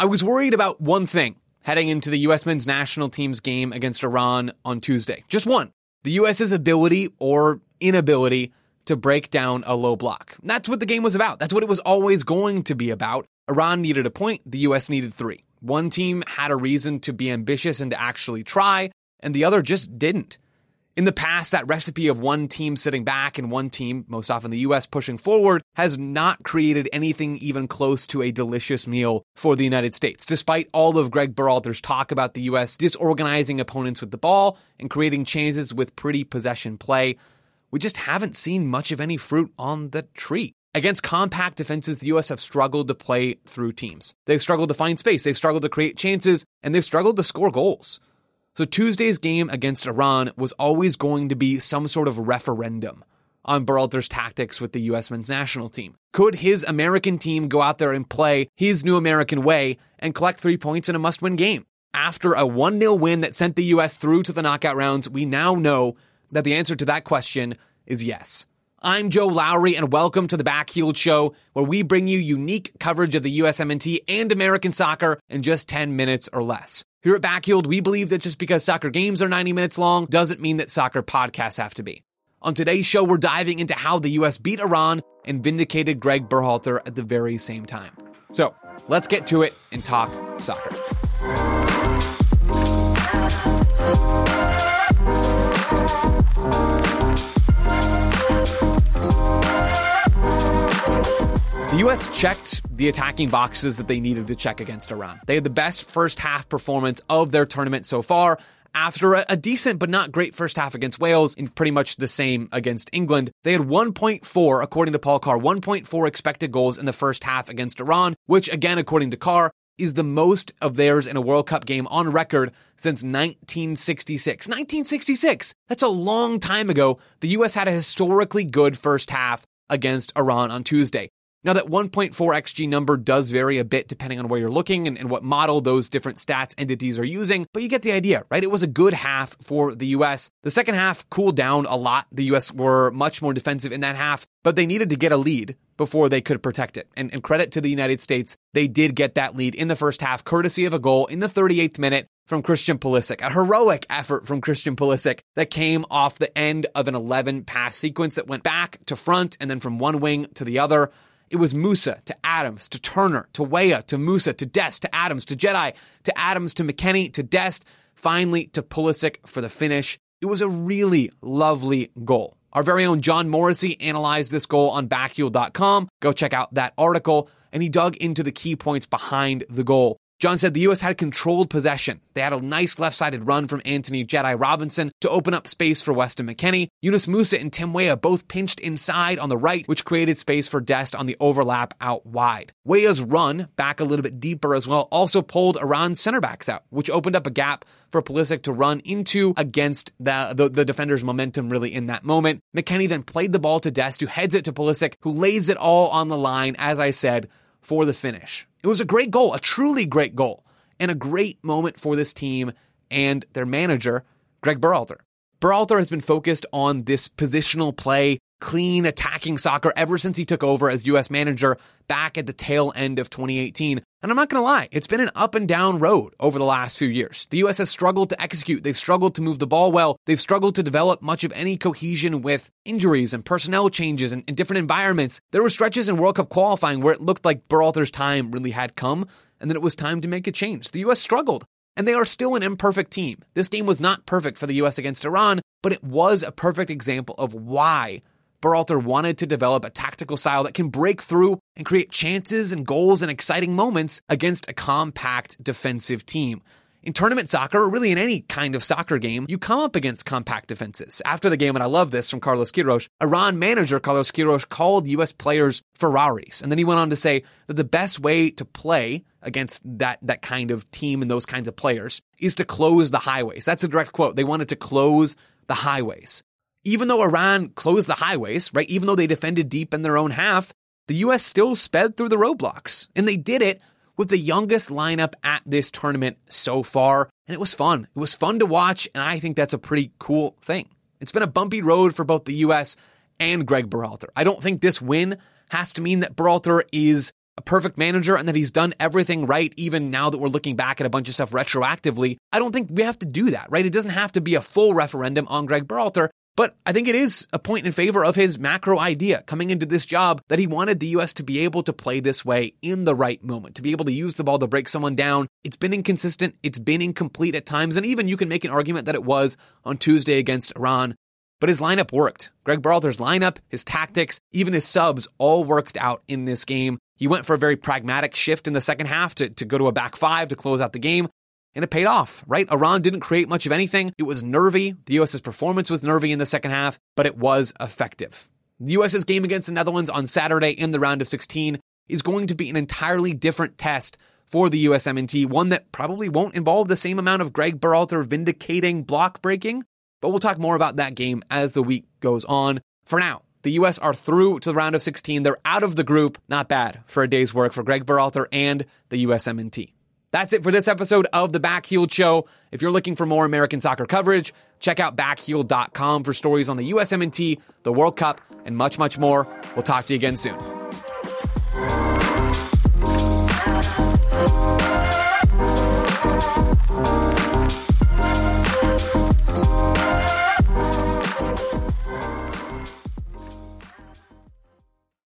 I was worried about one thing heading into the U.S. men's national team's game against Iran on Tuesday. Just one. The U.S.'s ability or inability to break down a low block. That's what the game was about. That's what it was always going to be about. Iran needed a point, the U.S. needed three. One team had a reason to be ambitious and to actually try, and the other just didn't. In the past, that recipe of one team sitting back and one team, most often the US, pushing forward, has not created anything even close to a delicious meal for the United States. Despite all of Gregg Berhalter's talk about the US disorganizing opponents with the ball and creating chances with pretty possession play, we just haven't seen much of any fruit on the tree. Against compact defenses, the US have struggled to play through teams. They've struggled to find space, they've struggled to create chances, and they've struggled to score goals. So Tuesday's game against Iran was always going to be some sort of referendum on Berhalter's tactics with the U.S. men's national team. Could his American team go out there and play his new American way and collect three points in a must win game? After a 1 0 win that sent the U.S. through to the knockout rounds, we now know that the answer to that question is yes. I'm Joe Lowery, and welcome to the Backheeled Show, where we bring you unique coverage of the USMNT and American soccer in just 10 minutes or less. Here at Backheeled, we believe that just because soccer games are 90 minutes long doesn't mean that soccer podcasts have to be. On today's show, we're diving into how the U.S. beat Iran and vindicated Gregg Berhalter at the very same time. So let's get to it and talk soccer. U.S. checked the attacking boxes that they needed to check against Iran. They had the best first half performance of their tournament so far after a, decent but not great first half against Wales and pretty much the same against England. They had 1.4, according to Paul Carr, 1.4 expected goals in the first half against Iran, which again, according to Carr, is the most of theirs in a World Cup game on record since 1966. 1966! That's a long time ago. The U.S. had a historically good first half against Iran on Tuesday. Now, that 1.4 XG number does vary a bit depending on where you're looking and, and, what model those different stats entities are using, but you get the idea, right? It was a good half for the US. The second half cooled down a lot. The US were much more defensive in that half, but they needed to get a lead before they could protect it. And, and credit to the United States, they did get that lead in the first half, courtesy of a goal in the 38th minute from Christian Pulisic, a heroic effort from Christian Pulisic that came off the end of an 11 pass sequence that went back to front and then from one wing to the other. It was Musah to Adams to Turner to Weah to Musah to Dest to Adams to Jedi to Adams to McKennie to Dest, finally to Pulisic for the finish. It was a really lovely goal. Our very own John Morrissey analyzed this goal on backheeled.com. Go check out that article. And he dug into the key points behind the goal. John said the U.S. had controlled possession. They had a nice left sided run from Antonee Jedi Robinson to open up space for Weston McKennie. Yunus Musah and Tim Weah both pinched inside on the right, which created space for Dest on the overlap out wide. Weah's run, back a little bit deeper as well, also pulled Iran's center backs out, which opened up a gap for Pulisic to run into against the, the, the, defender's momentum really in that moment. McKennie then played the ball to Dest, who heads it to Pulisic, who lays it all on the line, as I said, for the finish. It was a great goal, a truly great goal, and a great moment for this team and their manager, Gregg Berhalter. Berhalter has been focused on this positional play, clean attacking soccer ever since he took over as U.S. manager back at the tail end of 2018. And I'm not going to lie, it's been an up and down road over the last few years. The U.S. has struggled to execute. They've struggled to move the ball well. They've struggled to develop much of any cohesion with injuries and personnel changes and, and different environments. There were stretches in World Cup qualifying where it looked like Berhalter's time really had come and that it was time to make a change. The U.S. struggled. And they are still an imperfect team. This game was not perfect for the U.S. against Iran, but it was a perfect example of why Berhalter wanted to develop a tactical style that can break through and create chances and goals and exciting moments against a compact defensive team. In tournament soccer, or really in any kind of soccer game, you come up against compact defenses. After the game, and I love this from Carlos Queiroz, Iran manager Carlos Queiroz called U.S. players Ferraris. And then he went on to say that the best way to play against that, that kind of team and those kinds of players is to close the highways. That's a direct quote. They wanted to close the highways even though Iran closed the highways, right, even though they defended deep in their own half, the U.S. still sped through the roadblocks. And they did it with the youngest lineup at this tournament so far. And it was fun. It was fun to watch. And I think that's a pretty cool thing. It's been a bumpy road for both the U.S. and Gregg Berhalter. I don't think this win has to mean that Berhalter is a perfect manager and that he's done everything right, even now that we're looking back at a bunch of stuff retroactively. I don't think we have to do that, right? It doesn't have to be a full referendum on Gregg Berhalter. But I think it is a point in favor of his macro idea coming into this job that he wanted the U.S. to be able to play this way in the right moment, to be able to use the ball to break someone down. It's been inconsistent. It's been incomplete at times. And even you can make an argument that it was on Tuesday against Iran. But his lineup worked. Gregg Berhalter's lineup, his tactics, even his subs all worked out in this game. He went for a very pragmatic shift in the second half to, to go to a back five to close out the game and it paid off, right? Iran didn't create much of anything. It was nervy. The US's performance was nervy in the second half, but it was effective. The US's game against the Netherlands on Saturday in the round of 16 is going to be an entirely different test for the USMNT, one that probably won't involve the same amount of Gregg Berhalter vindicating block breaking, but we'll talk more about that game as the week goes on. For now, the US are through to the round of 16. They're out of the group. Not bad for a day's work for Gregg Berhalter and the USMNT. That's it for this episode of the Backheeled Show. If you're looking for more American soccer coverage, check out backheeled.com for stories on the USMNT, the World Cup, and much, much more. We'll talk to you again soon.